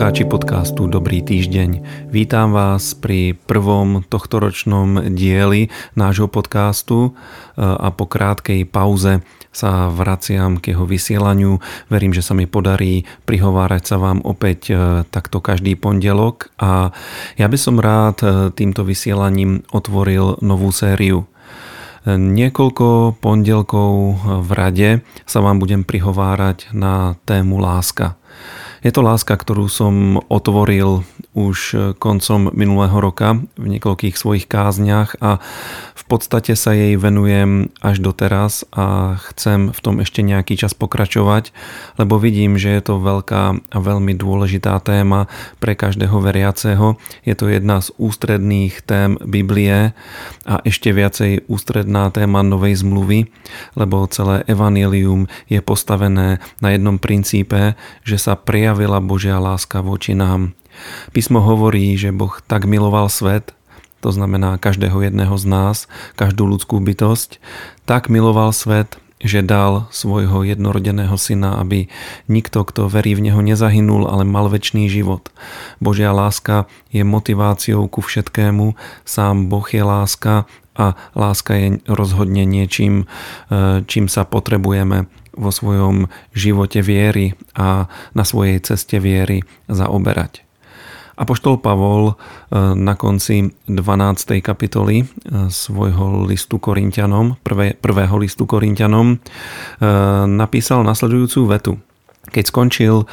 poslucháči podcastu Dobrý týždeň. Vítam vás pri prvom tohtoročnom dieli nášho podcastu e, a po krátkej pauze sa vraciam k jeho vysielaniu. Verím, že sa mi podarí prihovárať sa vám opäť e, takto každý pondelok a ja by som rád e, týmto vysielaním otvoril novú sériu. Niekoľko pondelkov v rade sa vám budem prihovárať na tému láska. Je to láska, ktorú som otvoril už koncom minulého roka v niekoľkých svojich kázniach a v podstate sa jej venujem až doteraz a chcem v tom ešte nejaký čas pokračovať, lebo vidím, že je to veľká a veľmi dôležitá téma pre každého veriaceho. Je to jedna z ústredných tém Biblie a ešte viacej ústredná téma Novej zmluvy, lebo celé evanelium je postavené na jednom princípe, že sa prijavuje prejavila Božia láska voči nám. Písmo hovorí, že Boh tak miloval svet, to znamená každého jedného z nás, každú ľudskú bytosť, tak miloval svet, že dal svojho jednorodeného syna, aby nikto, kto verí v neho, nezahynul, ale mal väčší život. Božia láska je motiváciou ku všetkému, sám Boh je láska a láska je rozhodne niečím, e, čím sa potrebujeme vo svojom živote viery a na svojej ceste viery zaoberať. Apoštol Pavol e, na konci 12. kapitoly e, svojho listu Korintianom, prvé, prvého listu Korintianom, e, napísal nasledujúcu vetu. Keď skončil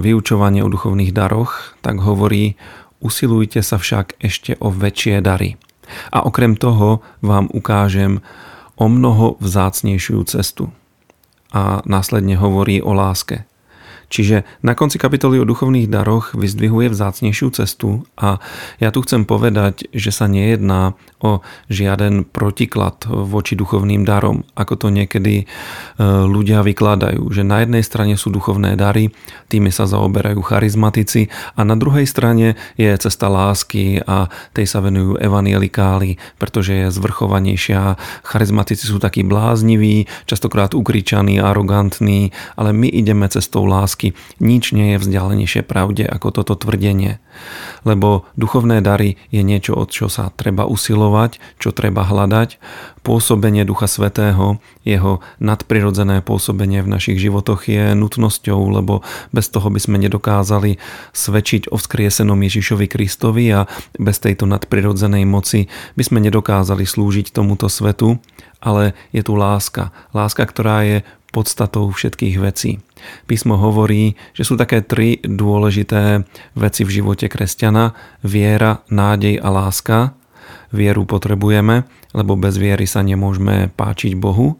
vyučovanie o duchovných daroch, tak hovorí, usilujte sa však ešte o väčšie dary. A okrem toho vám ukážem o mnoho vzácnejšiu cestu a následne hovorí o láske. Čiže na konci kapitoly o duchovných daroch vyzdvihuje vzácnejšiu cestu a ja tu chcem povedať, že sa nejedná o žiaden protiklad voči duchovným darom, ako to niekedy e, ľudia vykladajú, že na jednej strane sú duchovné dary, tými sa zaoberajú charizmatici a na druhej strane je cesta lásky a tej sa venujú evanielikáli, pretože je zvrchovanejšia. Charizmatici sú takí blázniví, častokrát ukričaní, arogantní, ale my ideme cestou lásky lásky. Nič nie je vzdialenejšie pravde ako toto tvrdenie. Lebo duchovné dary je niečo, od čo sa treba usilovať, čo treba hľadať. Pôsobenie Ducha Svetého, jeho nadprirodzené pôsobenie v našich životoch je nutnosťou, lebo bez toho by sme nedokázali svedčiť o vzkriesenom Ježišovi Kristovi a bez tejto nadprirodzenej moci by sme nedokázali slúžiť tomuto svetu ale je tu láska. Láska, ktorá je podstatou všetkých vecí. Písmo hovorí, že sú také tri dôležité veci v živote kresťana. Viera, nádej a láska. Vieru potrebujeme, lebo bez viery sa nemôžeme páčiť Bohu.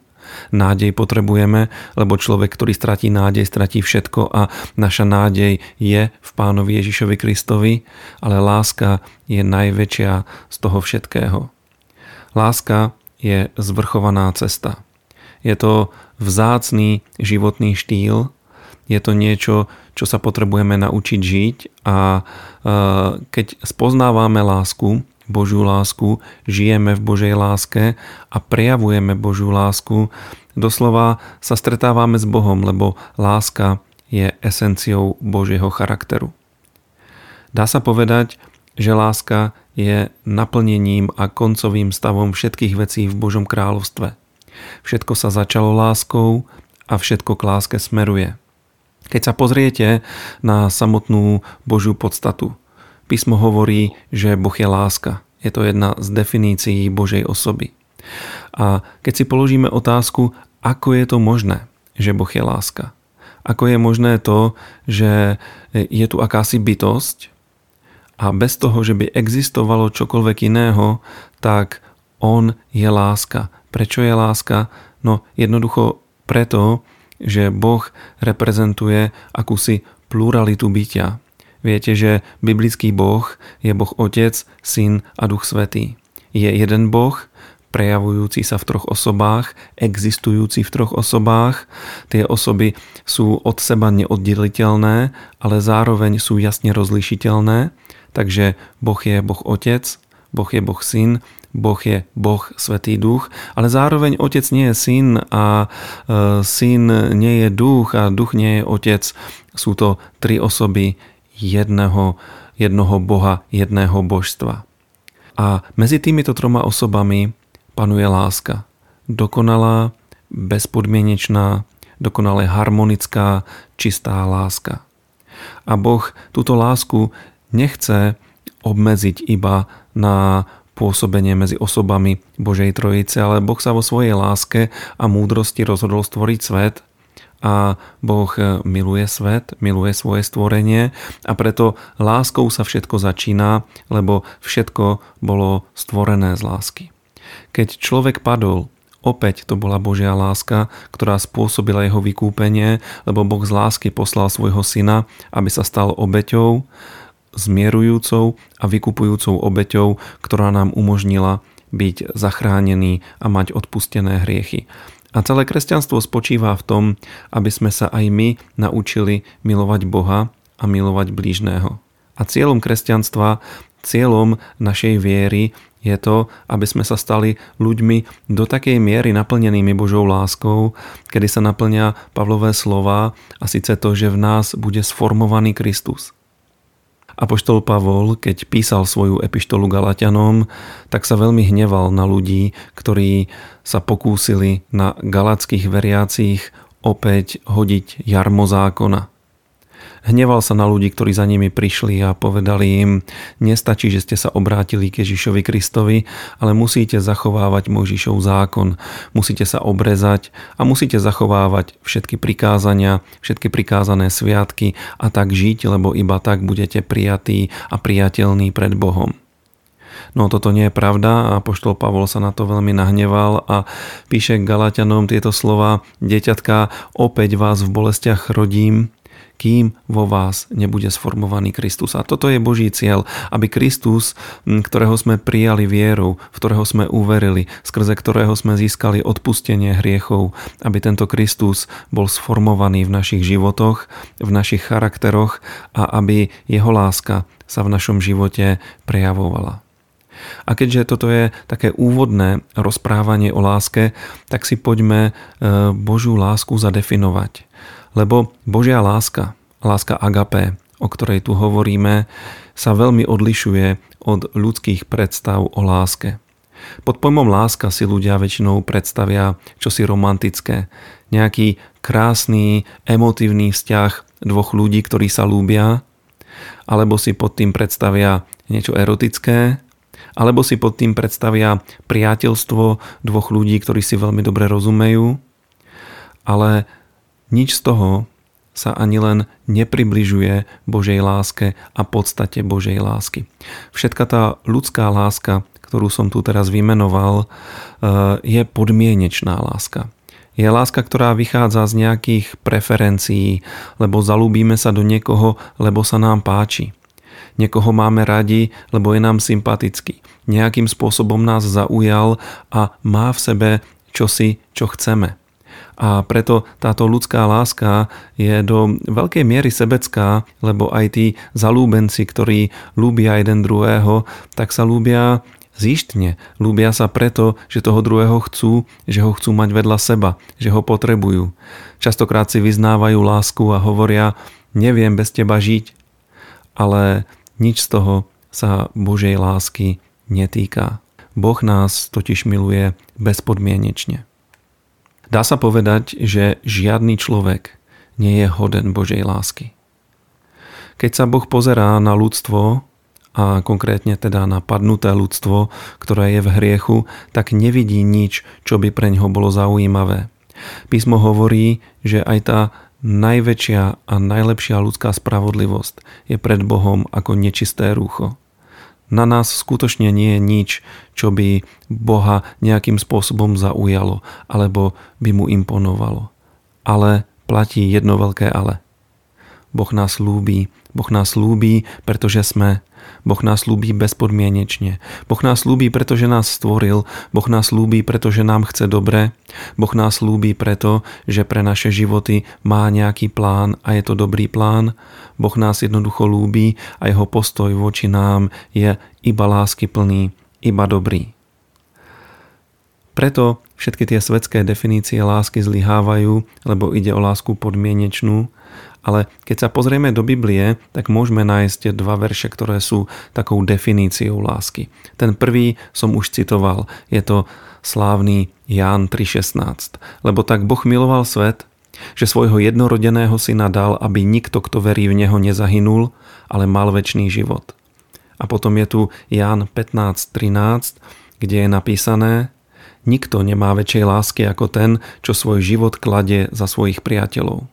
Nádej potrebujeme, lebo človek, ktorý stratí nádej, stratí všetko a naša nádej je v pánovi Ježišovi Kristovi, ale láska je najväčšia z toho všetkého. Láska je zvrchovaná cesta. Je to vzácný životný štýl, je to niečo, čo sa potrebujeme naučiť žiť a e, keď spoznávame lásku, Božiu lásku, žijeme v Božej láske a prejavujeme Božiu lásku, doslova sa stretávame s Bohom, lebo láska je esenciou Božieho charakteru. Dá sa povedať, že láska je naplnením a koncovým stavom všetkých vecí v Božom kráľovstve. Všetko sa začalo láskou a všetko k láske smeruje. Keď sa pozriete na samotnú Božiu podstatu, písmo hovorí, že Boh je láska. Je to jedna z definícií Božej osoby. A keď si položíme otázku, ako je to možné, že Boh je láska? Ako je možné to, že je tu akási bytosť a bez toho, že by existovalo čokoľvek iného, tak On je láska. Prečo je láska? No jednoducho preto, že Boh reprezentuje akúsi pluralitu bytia. Viete, že biblický Boh je Boh Otec, Syn a Duch Svetý. Je jeden Boh, prejavujúci sa v troch osobách, existujúci v troch osobách. Tie osoby sú od seba neoddeliteľné, ale zároveň sú jasne rozlišiteľné. Takže Boh je Boh Otec, Boh je Boh Syn Boh je Boh, Svetý Duch, ale zároveň Otec nie je Syn a e, Syn nie je Duch a Duch nie je Otec. Sú to tri osoby jedného, jednoho Boha, jedného božstva. A medzi týmito troma osobami panuje láska. Dokonalá, bezpodmienečná, dokonale harmonická, čistá láska. A Boh túto lásku nechce obmedziť iba na pôsobenie medzi osobami Božej Trojice, ale Boh sa vo svojej láske a múdrosti rozhodol stvoriť svet a Boh miluje svet, miluje svoje stvorenie a preto láskou sa všetko začína, lebo všetko bolo stvorené z lásky. Keď človek padol, opäť to bola Božia láska, ktorá spôsobila jeho vykúpenie, lebo Boh z lásky poslal svojho syna, aby sa stal obeťou zmierujúcou a vykupujúcou obeťou, ktorá nám umožnila byť zachránený a mať odpustené hriechy. A celé kresťanstvo spočíva v tom, aby sme sa aj my naučili milovať Boha a milovať blížného. A cieľom kresťanstva, cieľom našej viery je to, aby sme sa stali ľuďmi do takej miery naplnenými Božou láskou, kedy sa naplňa Pavlové slova a síce to, že v nás bude sformovaný Kristus. Apoštol Pavol, keď písal svoju epištolu Galatianom, tak sa veľmi hneval na ľudí, ktorí sa pokúsili na galackých veriacich opäť hodiť jarmo zákona. Hneval sa na ľudí, ktorí za nimi prišli a povedali im, nestačí, že ste sa obrátili k Ježišovi Kristovi, ale musíte zachovávať Mojžišov zákon, musíte sa obrezať a musíte zachovávať všetky prikázania, všetky prikázané sviatky a tak žiť, lebo iba tak budete prijatí a priateľní pred Bohom. No toto nie je pravda a poštol Pavol sa na to veľmi nahneval a píše Galatianom tieto slova Deťatka, opäť vás v bolestiach rodím, kým vo vás nebude sformovaný Kristus. A toto je Boží cieľ, aby Kristus, ktorého sme prijali vierou, v ktorého sme uverili, skrze ktorého sme získali odpustenie hriechov, aby tento Kristus bol sformovaný v našich životoch, v našich charakteroch a aby jeho láska sa v našom živote prejavovala. A keďže toto je také úvodné rozprávanie o láske, tak si poďme e, Božiu lásku zadefinovať. Lebo Božia láska, láska agapé, o ktorej tu hovoríme, sa veľmi odlišuje od ľudských predstav o láske. Pod pojmom láska si ľudia väčšinou predstavia čosi romantické, nejaký krásny, emotívny vzťah dvoch ľudí, ktorí sa lúbia, alebo si pod tým predstavia niečo erotické, alebo si pod tým predstavia priateľstvo dvoch ľudí, ktorí si veľmi dobre rozumejú, ale nič z toho sa ani len nepribližuje Božej láske a podstate Božej lásky. Všetka tá ľudská láska, ktorú som tu teraz vymenoval, eh, je podmienečná láska. Je láska, ktorá vychádza z nejakých preferencií, lebo zalúbíme sa do niekoho, lebo sa nám páči. Niekoho máme radi, lebo je nám sympatický. Nejakým spôsobom nás zaujal a má v sebe čosi, čo chceme. A preto táto ľudská láska je do veľkej miery sebecká, lebo aj tí zalúbenci, ktorí ľúbia jeden druhého, tak sa ľúbia zíštne. Ľúbia sa preto, že toho druhého chcú, že ho chcú mať vedľa seba, že ho potrebujú. Častokrát si vyznávajú lásku a hovoria, neviem bez teba žiť, ale nič z toho sa Božej lásky netýka. Boh nás totiž miluje bezpodmienečne. Dá sa povedať, že žiadny človek nie je hoden Božej lásky. Keď sa Boh pozerá na ľudstvo, a konkrétne teda na padnuté ľudstvo, ktoré je v hriechu, tak nevidí nič, čo by pre ňoho bolo zaujímavé. Písmo hovorí, že aj tá najväčšia a najlepšia ľudská spravodlivosť je pred Bohom ako nečisté rúcho na nás skutočne nie je nič, čo by Boha nejakým spôsobom zaujalo alebo by mu imponovalo. Ale platí jedno veľké ale. Boh nás lúbi. Boh nás lúbi, pretože sme. Boh nás lúbi bezpodmienečne. Boh nás lúbi, pretože nás stvoril. Boh nás lúbi, pretože nám chce dobre. Boh nás lúbi preto, že pre naše životy má nejaký plán a je to dobrý plán. Boh nás jednoducho lúbi a jeho postoj voči nám je iba lásky plný, iba dobrý. Preto všetky tie svetské definície lásky zlyhávajú, lebo ide o lásku podmienečnú, ale keď sa pozrieme do Biblie, tak môžeme nájsť dva verše, ktoré sú takou definíciou lásky. Ten prvý som už citoval, je to slávny Ján 3.16. Lebo tak Boh miloval svet, že svojho jednorodeného syna dal, aby nikto, kto verí v Neho, nezahynul, ale mal väčší život. A potom je tu Ján 15.13, kde je napísané Nikto nemá väčšej lásky ako ten, čo svoj život kladie za svojich priateľov.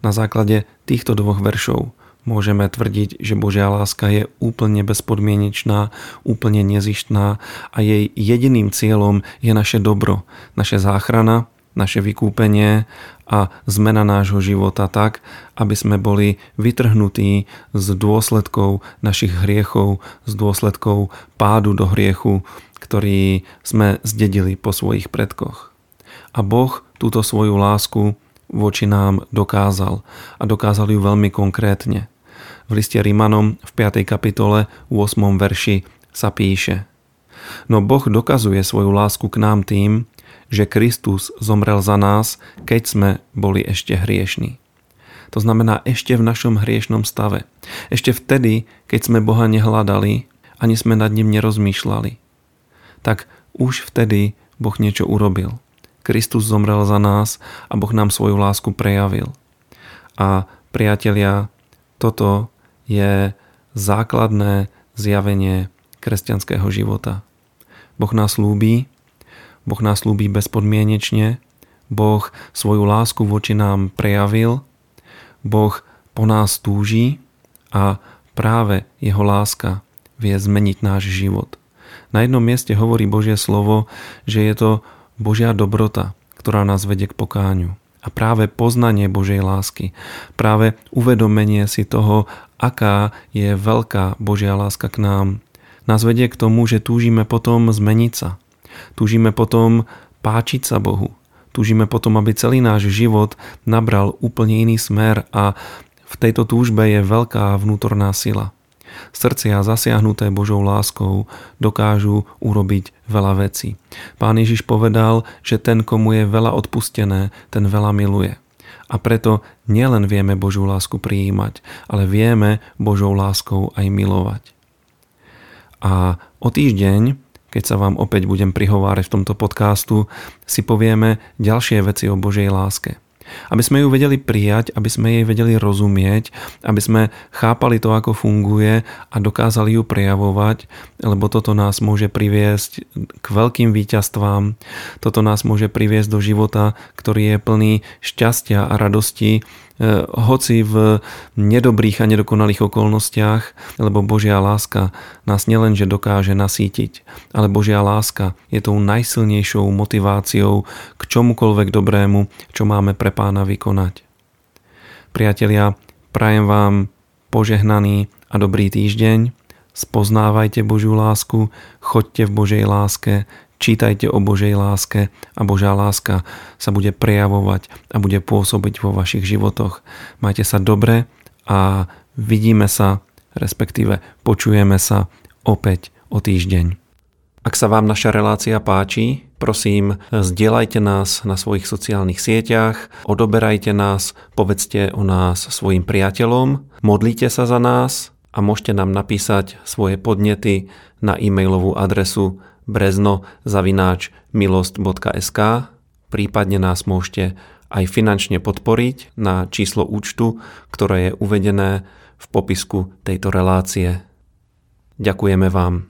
Na základe týchto dvoch veršov môžeme tvrdiť, že Božia láska je úplne bezpodmienečná, úplne nezištná a jej jediným cieľom je naše dobro, naše záchrana, naše vykúpenie a zmena nášho života tak, aby sme boli vytrhnutí z dôsledkov našich hriechov, z dôsledkov pádu do hriechu, ktorý sme zdedili po svojich predkoch. A Boh túto svoju lásku voči nám dokázal. A dokázal ju veľmi konkrétne. V liste Rímanom v 5. kapitole 8. verši sa píše No Boh dokazuje svoju lásku k nám tým, že Kristus zomrel za nás, keď sme boli ešte hriešní. To znamená ešte v našom hriešnom stave. Ešte vtedy, keď sme Boha nehľadali, ani sme nad ním nerozmýšľali. Tak už vtedy Boh niečo urobil. Kristus zomrel za nás a Boh nám svoju lásku prejavil. A priatelia, toto je základné zjavenie kresťanského života. Boh nás ľúbi, Boh nás ľúbi bezpodmienečne, Boh svoju lásku voči nám prejavil, Boh po nás túži a práve jeho láska vie zmeniť náš život. Na jednom mieste hovorí Božie slovo, že je to Božia dobrota, ktorá nás vedie k pokáňu. A práve poznanie Božej lásky, práve uvedomenie si toho, aká je veľká Božia láska k nám, nás vedie k tomu, že túžime potom zmeniť sa. Túžime potom páčiť sa Bohu. Túžime potom, aby celý náš život nabral úplne iný smer a v tejto túžbe je veľká vnútorná sila. Srdcia zasiahnuté Božou láskou dokážu urobiť veľa vecí. Pán Ježiš povedal, že ten, komu je veľa odpustené, ten veľa miluje. A preto nielen vieme Božú lásku prijímať, ale vieme Božou láskou aj milovať. A o týždeň, keď sa vám opäť budem prihovárať v tomto podcastu, si povieme ďalšie veci o Božej láske. Aby sme ju vedeli prijať, aby sme jej vedeli rozumieť, aby sme chápali to, ako funguje a dokázali ju prejavovať, lebo toto nás môže priviesť k veľkým víťazstvám, toto nás môže priviesť do života, ktorý je plný šťastia a radosti, hoci v nedobrých a nedokonalých okolnostiach, lebo Božia láska nás nielenže dokáže nasítiť, ale Božia láska je tou najsilnejšou motiváciou k čomukoľvek dobrému, čo máme pre pána vykonať. Priatelia, prajem vám požehnaný a dobrý týždeň, spoznávajte Božiu lásku, choďte v Božej láske, Čítajte o Božej láske a Božá láska sa bude prejavovať a bude pôsobiť vo vašich životoch. Majte sa dobre a vidíme sa, respektíve počujeme sa opäť o týždeň. Ak sa vám naša relácia páči, prosím, zdieľajte nás na svojich sociálnych sieťach, odoberajte nás, povedzte o nás svojim priateľom, modlite sa za nás a môžete nám napísať svoje podnety na e-mailovú adresu brezno zavináč milost.sk prípadne nás môžete aj finančne podporiť na číslo účtu, ktoré je uvedené v popisku tejto relácie. Ďakujeme vám.